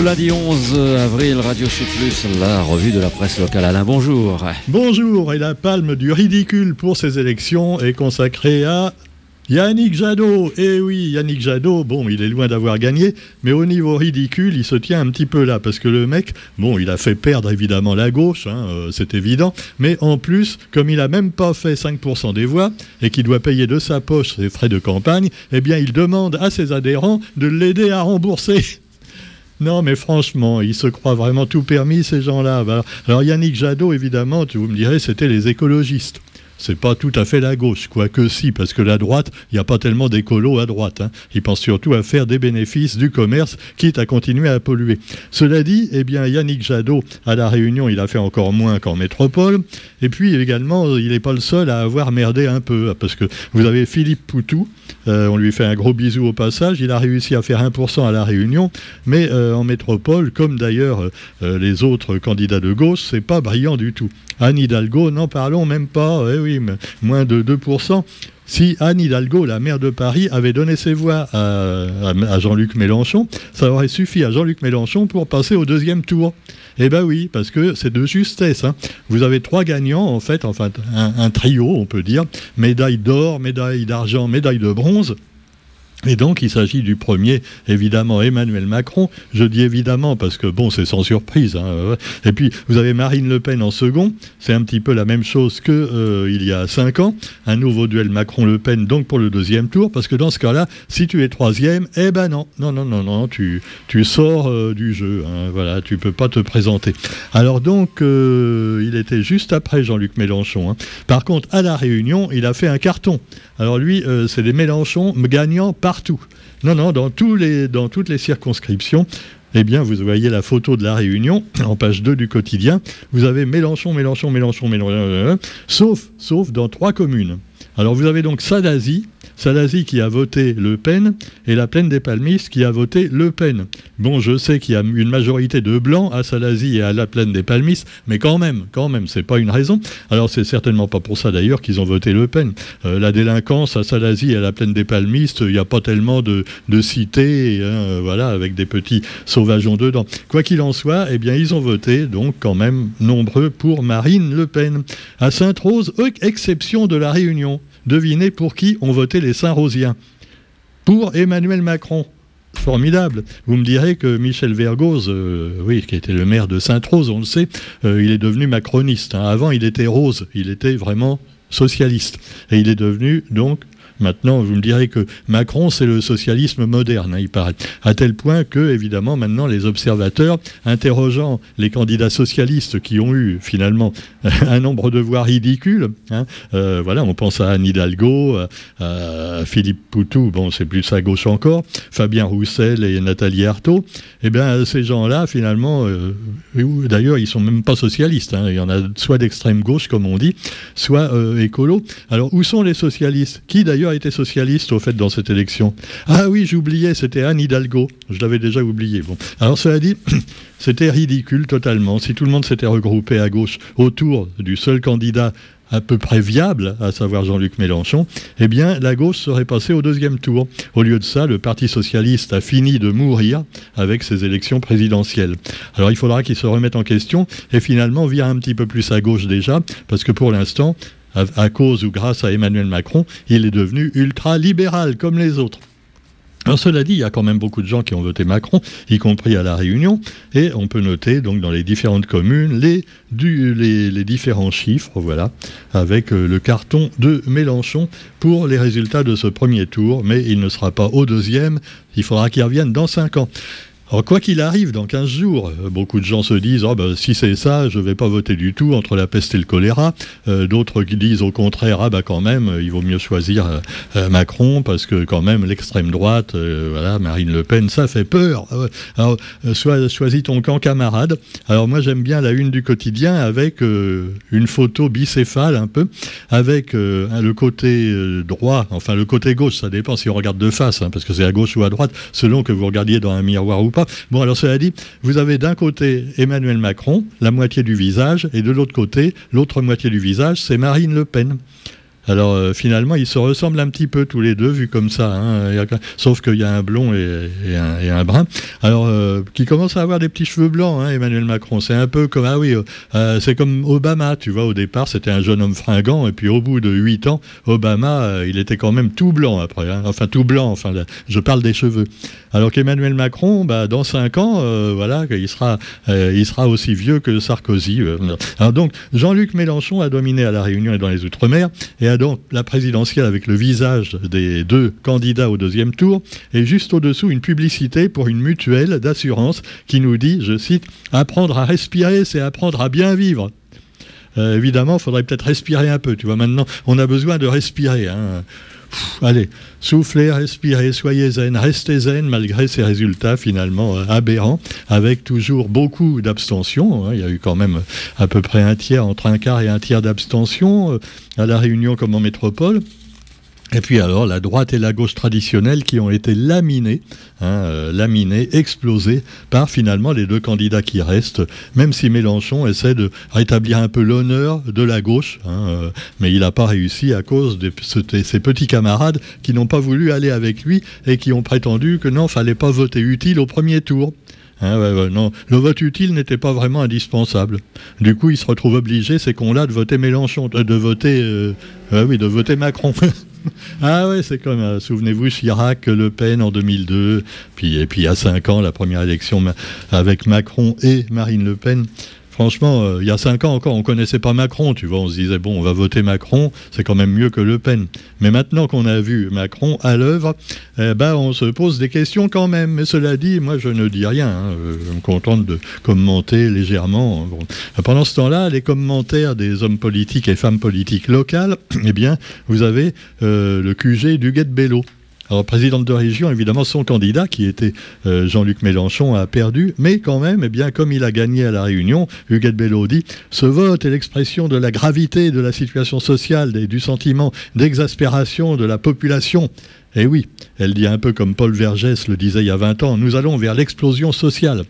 Le lundi 11 avril, Radio Sud la revue de la presse locale. Alain, bonjour. Bonjour, et la palme du ridicule pour ces élections est consacrée à Yannick Jadot, eh oui, Yannick Jadot, bon, il est loin d'avoir gagné, mais au niveau ridicule, il se tient un petit peu là, parce que le mec, bon, il a fait perdre évidemment la gauche, hein, euh, c'est évident, mais en plus, comme il a même pas fait 5% des voix, et qu'il doit payer de sa poche ses frais de campagne, eh bien, il demande à ses adhérents de l'aider à rembourser. Non, mais franchement, ils se croient vraiment tout permis, ces gens-là. Alors Yannick Jadot, évidemment, vous me direz, c'était les écologistes c'est pas tout à fait la gauche, quoique si, parce que la droite, il n'y a pas tellement d'écolos à droite. Hein. Ils pensent surtout à faire des bénéfices du commerce, quitte à continuer à polluer. Cela dit, eh bien, Yannick Jadot, à La Réunion, il a fait encore moins qu'en métropole. Et puis également, il n'est pas le seul à avoir merdé un peu, parce que vous avez Philippe Poutou, euh, on lui fait un gros bisou au passage, il a réussi à faire 1% à La Réunion, mais euh, en métropole, comme d'ailleurs euh, les autres candidats de gauche, c'est pas brillant du tout. Anne Hidalgo, n'en parlons même pas, eh oui, moins de 2%. Si Anne Hidalgo, la maire de Paris, avait donné ses voix à, Jean-Luc Mélenchon, ça aurait suffi à Jean-Luc Mélenchon pour passer au deuxième tour. Eh bien oui, parce que c'est de justesse. Hein. Vous avez trois gagnants, en fait, enfin un trio, on peut dire, médaille d'or, médaille d'argent, médaille de bronze. Et donc, il s'agit du premier, évidemment, Emmanuel Macron. Je dis évidemment parce que, bon, c'est sans surprise. Hein, Et puis, vous avez Marine Le Pen en second. C'est un petit peu la même chose qu'il euh, y a cinq ans. Un nouveau duel Macron-Le Pen, donc pour le deuxième tour. Parce que dans ce cas-là, si tu es troisième, eh ben non, non, non, non, non, tu, tu sors euh, du jeu. Hein, voilà, tu peux pas te présenter. Alors donc, euh, il était juste après Jean-Luc Mélenchon. Hein. Par contre, à La Réunion, il a fait un carton. Alors lui, c'est des Mélenchon gagnants par partout. Non, non, dans, toutes les circonscriptions, eh bien, vous voyez la photo de la Réunion en page 2 du quotidien. Vous avez Mélenchon, Mélenchon, Mélenchon, Mélenchon, sauf, sauf dans trois communes. Alors, vous avez donc Sadazi, Salazie qui a voté Le Pen et la plaine des Palmistes qui a voté Le Pen. Bon, je sais qu'il y a une majorité de blancs à Salazie et à la plaine des Palmistes, mais quand même, quand même, c'est pas une raison. Alors c'est certainement pas pour ça d'ailleurs qu'ils ont voté Le Pen. Euh, la délinquance à Salazie et à la plaine des Palmistes, il n'y a pas tellement de, cités, hein, voilà, avec des petits sauvageons dedans. Quoi qu'il en soit, eh bien ils ont voté donc quand même nombreux pour Marine Le Pen. À Sainte-Rose, exception de la Réunion. Devinez pour qui ont voté les Saint-Rosiens Pour Emmanuel Macron. Formidable. Vous me direz que Michel Vergoz, euh, oui, qui était le maire de Sainte-Rose, on le sait, euh, il est devenu macroniste. Hein. Avant, il était rose, il était vraiment socialiste. Et il est devenu donc Maintenant, vous me direz que Macron, c'est le socialisme moderne, hein, il paraît. À tel point que, évidemment, maintenant, les observateurs, interrogeant les candidats socialistes qui ont eu, finalement, un nombre de voix ridicules, hein, euh, voilà, on pense à Anne Hidalgo, à, Philippe Poutou, bon, c'est plus à gauche encore, Fabien Roussel et Nathalie Arthaud, eh bien, ces gens-là, finalement, euh, d'ailleurs, ils sont même pas socialistes, hein, il y en a soit d'extrême gauche, comme on dit, soit euh, écolo. Alors, où sont les socialistes? Qui, d'ailleurs, été socialiste, au fait, dans cette élection Ah oui, j'oubliais, c'était Anne Hidalgo. Je l'avais déjà oublié. Bon. Alors, cela dit, c'était ridicule totalement. Si tout le monde s'était regroupé à gauche autour du seul candidat à peu près viable, à savoir Jean-Luc Mélenchon, eh bien, la gauche serait passée au deuxième tour. Au lieu de ça, le Parti socialiste a fini de mourir avec ses élections présidentielles. Alors, il faudra qu'il se remette en question et finalement vire un petit peu plus à gauche déjà, parce que pour l'instant, à, cause ou grâce à Emmanuel Macron, il est devenu ultra-libéral comme les autres. Alors cela dit, il y a quand même beaucoup de gens qui ont voté Macron, y compris à La Réunion, et on peut noter donc dans les différentes communes les, différents chiffres, voilà, avec euh, le carton de Mélenchon pour les résultats de ce premier tour, mais il ne sera pas au deuxième, il faudra qu'il revienne dans cinq ans. Alors, quoi qu'il arrive, dans 15 jours, euh, beaucoup de gens se disent oh, ben, si c'est ça, je ne vais pas voter du tout entre la peste et le choléra. Euh, d'autres disent au contraire ah, ben, quand même, il vaut mieux choisir euh, Macron parce que, quand même, l'extrême droite, voilà, Marine Le Pen, ça fait peur. Alors, choisis ton camp camarade. Alors, moi, j'aime bien la une du quotidien avec une photo bicéphale un peu, avec le côté droit, enfin, le côté gauche, ça dépend si on regarde de face, hein, parce que c'est à gauche ou à droite, selon que vous regardiez dans un miroir ou pas. Bon, alors cela dit, vous avez d'un côté Emmanuel Macron, la moitié du visage, et de l'autre côté, l'autre moitié du visage, c'est Marine Le Pen. Alors euh, finalement, ils se ressemblent un petit peu tous les deux, vus comme ça. Hein. sauf qu'il y a un blond et, un, brun. Alors, euh, qui commence à avoir des petits cheveux blancs, hein, Emmanuel Macron. C'est un peu comme, ah oui, euh, c'est comme Obama, tu vois, au départ, c'était un jeune homme fringant, et puis au bout de 8 ans, Obama, il était quand même tout blanc après. Hein. Enfin, tout blanc, enfin, je parle des cheveux. Alors qu'Emmanuel Macron, bah, dans 5 ans, voilà, il sera, il sera aussi vieux que Sarkozy. Alors donc, Jean-Luc Mélenchon a dominé à La Réunion et dans les Outre-mer, et a donc la présidentielle avec le visage des deux candidats au deuxième tour, et juste au-dessous une publicité pour une mutuelle d'assurance qui nous dit, je cite, Apprendre à respirer, c'est apprendre à bien vivre. Euh, évidemment, il faudrait peut-être respirer un peu. Tu vois, maintenant, on a besoin de respirer. Hein allez, soufflez, respirez, soyez zen, restez zen malgré ces résultats finalement euh, aberrants, avec toujours beaucoup d'abstention. Hein. Il y a eu quand même à peu près un tiers, entre un quart et un tiers d'abstention euh, à la Réunion comme en métropole. Et puis alors, la droite et la gauche traditionnelles qui ont été laminées, hein, euh, laminées, explosées par finalement les deux candidats qui restent, même si Mélenchon essaie de rétablir un peu l'honneur de la gauche, hein, euh, mais il n'a pas réussi à cause de ses petits camarades qui n'ont pas voulu aller avec lui et qui ont prétendu que non, fallait pas voter utile au premier tour. Hein, non, le vote utile n'était pas vraiment indispensable. Du coup, il se retrouve obligé, ces cons-là, de voter Mélenchon, de voter, euh, oui, de voter Macron. ah ouais, c'est comme, euh, souvenez-vous, Chirac, Le Pen en 2002, puis, et puis il y a cinq ans, la première élection avec Macron et Marine Le Pen. Franchement, euh, il y a cinq ans encore, on connaissait pas Macron, tu vois. On se disait, bon, on va voter Macron, c'est quand même mieux que Le Pen. Mais maintenant qu'on a vu Macron à l'œuvre, eh ben, on se pose des questions quand même. Mais cela dit, moi, je ne dis rien. Hein. Euh, je me contente de commenter légèrement. Pendant ce temps-là, les commentaires des hommes politiques et femmes politiques locales, eh bien, vous avez euh, le QG du Bello. Alors, présidente de région, évidemment, son candidat, qui était euh, Jean-Luc Mélenchon, a perdu, mais quand même, eh bien, comme il a gagné à La Réunion, Huguette Bello dit Ce vote est l'expression de la gravité de la situation sociale et du sentiment d'exaspération de la population. Et eh oui, elle dit un peu comme Paul Vergès le disait il y a 20 ans Nous allons vers l'explosion sociale.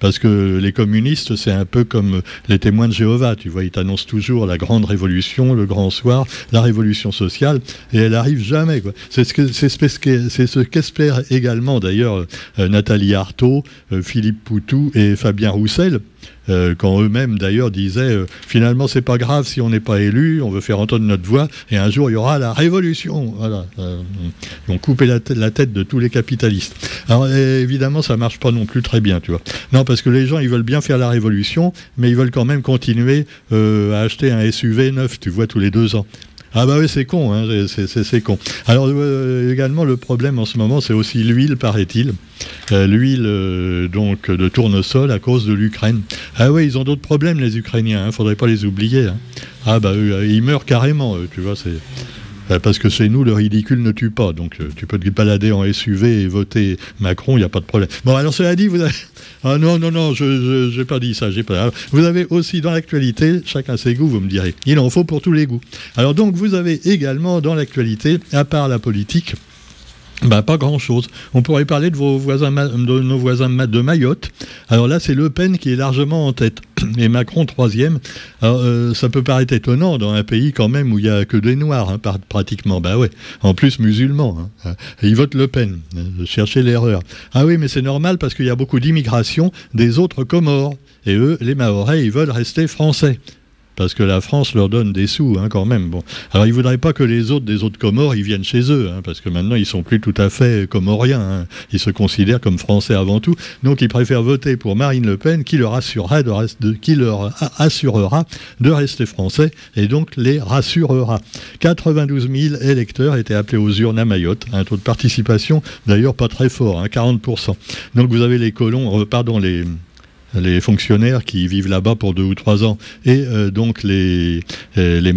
Parce que les communistes, c'est un peu comme les témoins de Jéhovah, tu vois, ils t'annoncent toujours la grande révolution, le grand soir, la révolution sociale, et elle arrive jamais. C'est ce qu'espèrent également d'ailleurs euh, Nathalie Arthaud, euh, Philippe Poutou et Fabien Roussel. Euh, quand eux-mêmes d'ailleurs disaient euh, finalement c'est pas grave si on n'est pas élu, on veut faire entendre notre voix et un jour il y aura la révolution. Voilà, euh, ils ont coupé la, tête de tous les capitalistes. Alors évidemment ça marche pas non plus très bien, tu vois. Non parce que les gens ils veulent bien faire la révolution, mais ils veulent quand même continuer à acheter un SUV neuf, tu vois, tous les deux ans. Ah bah oui, c'est con, hein, c'est con. Alors euh, également, le problème en ce moment, c'est aussi l'huile, paraît-il. Euh, l'huile euh, donc de tournesol à cause de l'Ukraine. Ah oui, ils ont d'autres problèmes, les Ukrainiens, hein, faudrait pas les oublier. Hein. Ah bah ils meurent carrément, tu vois, c'est... Parce que chez nous, le ridicule ne tue pas. Donc, tu peux te balader en SUV et voter Macron, il n'y a pas de problème. Bon, alors, cela dit, vous avez, ah non, non, non, je n'ai pas dit ça. Pas... Vous avez aussi dans l'actualité, chacun ses goûts, vous me direz. Il en faut pour tous les goûts. Alors donc, vous avez également dans l'actualité, à part la politique, bah, pas grand-chose. On pourrait parler de, vos voisins, de nos voisins de Mayotte. Alors là, c'est Le Pen qui est largement en tête et Macron troisième. Alors, euh, ça peut paraître étonnant dans un pays quand même où il n'y a que des Noirs, hein, pratiquement. Bah ouais. En plus, musulmans. Hein. ils votent Le Pen. Cherchez l'erreur. Ah oui, mais c'est normal parce qu'il y a beaucoup d'immigration des autres Comores. Et eux, les Mahorais, ils veulent rester français parce que la France leur donne des sous hein, quand même. Bon. Alors ils ne voudraient pas que les autres des autres Comores viennent chez eux, hein, parce que maintenant ils sont plus tout à fait comoriens. Hein. Ils se considèrent comme français avant tout. Donc ils préfèrent voter pour Marine Le Pen qui leur assurera de, rester français et donc les rassurera. 92 000 électeurs étaient appelés aux urnes à Mayotte, un taux de participation d'ailleurs pas très fort, 40%. Donc vous avez les colons, euh, pardon, les les fonctionnaires qui vivent là-bas pour deux ou trois ans, et euh, donc les, euh, les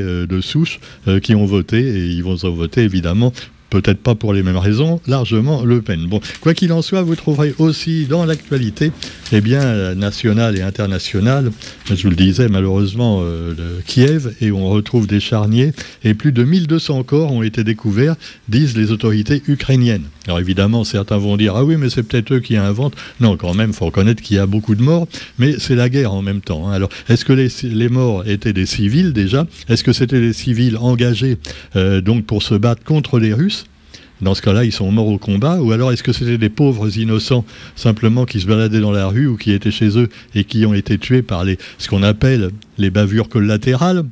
euh, de souche qui ont voté, et ils vont voter évidemment peut-être pas pour les mêmes raisons, largement Le Pen. Bon, quoi qu'il en soit, vous trouverez aussi dans l'actualité, eh bien, nationale et internationale, je vous le disais, malheureusement, euh, Kiev, et on retrouve des charniers, et plus de 1200 corps ont été découverts, disent les autorités ukrainiennes. Alors évidemment, certains vont dire, ah oui, mais c'est peut-être eux qui inventent. Non, quand même, il faut reconnaître qu'il y a beaucoup de morts, mais c'est la guerre en même temps. Hein. Alors, est-ce que les, morts étaient des civils déjà? Est-ce que c'était des civils engagés euh, donc pour se battre contre les Russes? Dans ce cas-là, ils sont morts au combat Ou alors est-ce que c'était des pauvres innocents simplement qui se baladaient dans la rue ou qui étaient chez eux et qui ont été tués par ce qu'on appelle les bavures collatérales?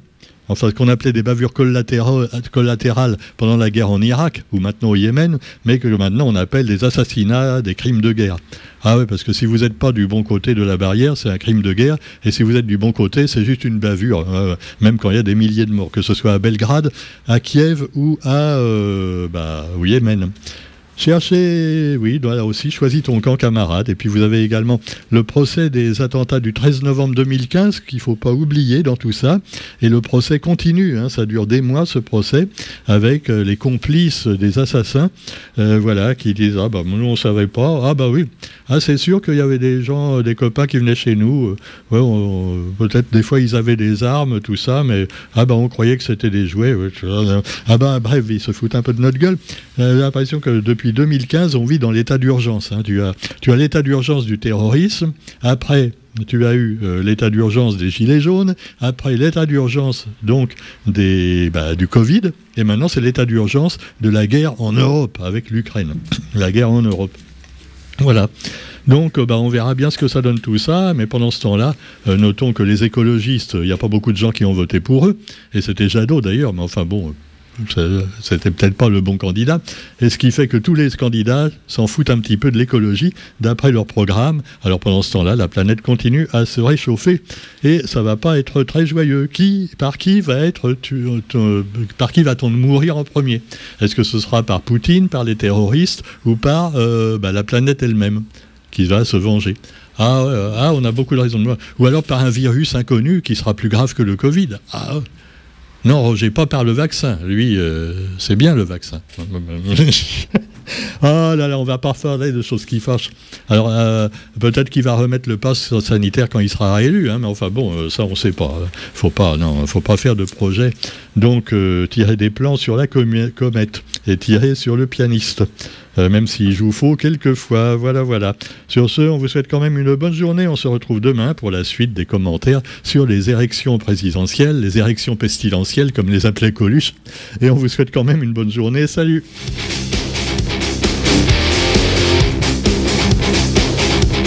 Enfin ce qu'on appelait des bavures collatérales pendant la guerre en Irak ou maintenant au Yémen, mais que maintenant on appelle des assassinats, des crimes de guerre. Ah oui, parce que si vous n'êtes pas du bon côté de la barrière, c'est un crime de guerre, et si vous êtes du bon côté, c'est juste une bavure, euh, même quand il y a des milliers de morts, que ce soit à Belgrade, à Kiev ou euh, bah, au Yémen. Cherchez, oui, là aussi, choisis ton camp camarade. Et puis vous avez également le procès des attentats du 13 novembre 2015, qu'il ne faut pas oublier dans tout ça. Et le procès continue, hein, ça dure des mois ce procès, avec euh, les complices des assassins, euh, voilà, qui disent Ah bah nous on ne savait pas, ah bah oui, ah c'est sûr qu'il y avait des gens, euh, des copains qui venaient chez nous, peut-être des fois ils avaient des armes, tout ça, mais ah bah on croyait que c'était des jouets. ah bah bref, ils se foutent un peu de notre gueule. J'ai l'impression que depuis 2015, on vit dans l'état d'urgence. Hein. Tu as, l'état d'urgence du terrorisme, après tu as eu euh, l'état d'urgence des gilets jaunes, après l'état d'urgence donc des, bah, du Covid, et maintenant c'est l'état d'urgence de la guerre en Europe avec l'Ukraine. La guerre en Europe. Voilà. Donc, euh, bah, on verra bien ce que ça donne tout ça, mais pendant ce temps-là, euh, notons que les écologistes, il n'y a pas beaucoup de gens qui ont voté pour eux, et c'était Jadot d'ailleurs, mais enfin bon, c'était peut-être pas le bon candidat. Et ce qui fait que tous les candidats s'en foutent un petit peu de l'écologie d'après leur programme. Alors pendant ce temps-là, la planète continue à se réchauffer et ça va pas être très joyeux. Qui, par qui va-t-on mourir en premier? Est-ce que ce sera par Poutine, par les terroristes ou par euh, bah, la planète elle-même qui va se venger? Ah, ah, on a beaucoup de raisons de. Ou alors par un virus inconnu qui sera plus grave que le Covid. Ah, non, Roger, pas par le vaccin. Lui, euh, c'est bien le vaccin. oh là là, on va pas parler de choses qui fâchent. Alors, euh, peut-être qu'il va remettre le pass sanitaire quand il sera réélu, hein, mais enfin bon, euh, ça on ne sait pas. Faut pas, non, faut pas faire de projet. Donc, tirer des plans sur la comète et tirer sur le pianiste. Euh, même s'il joue faux quelquefois. Voilà, voilà. Sur ce, on vous souhaite quand même une bonne journée. On se retrouve demain pour la suite des commentaires sur les érections présidentielles, les érections pestilentielles, comme les appelait Coluche. Et on vous souhaite quand même une bonne journée. Salut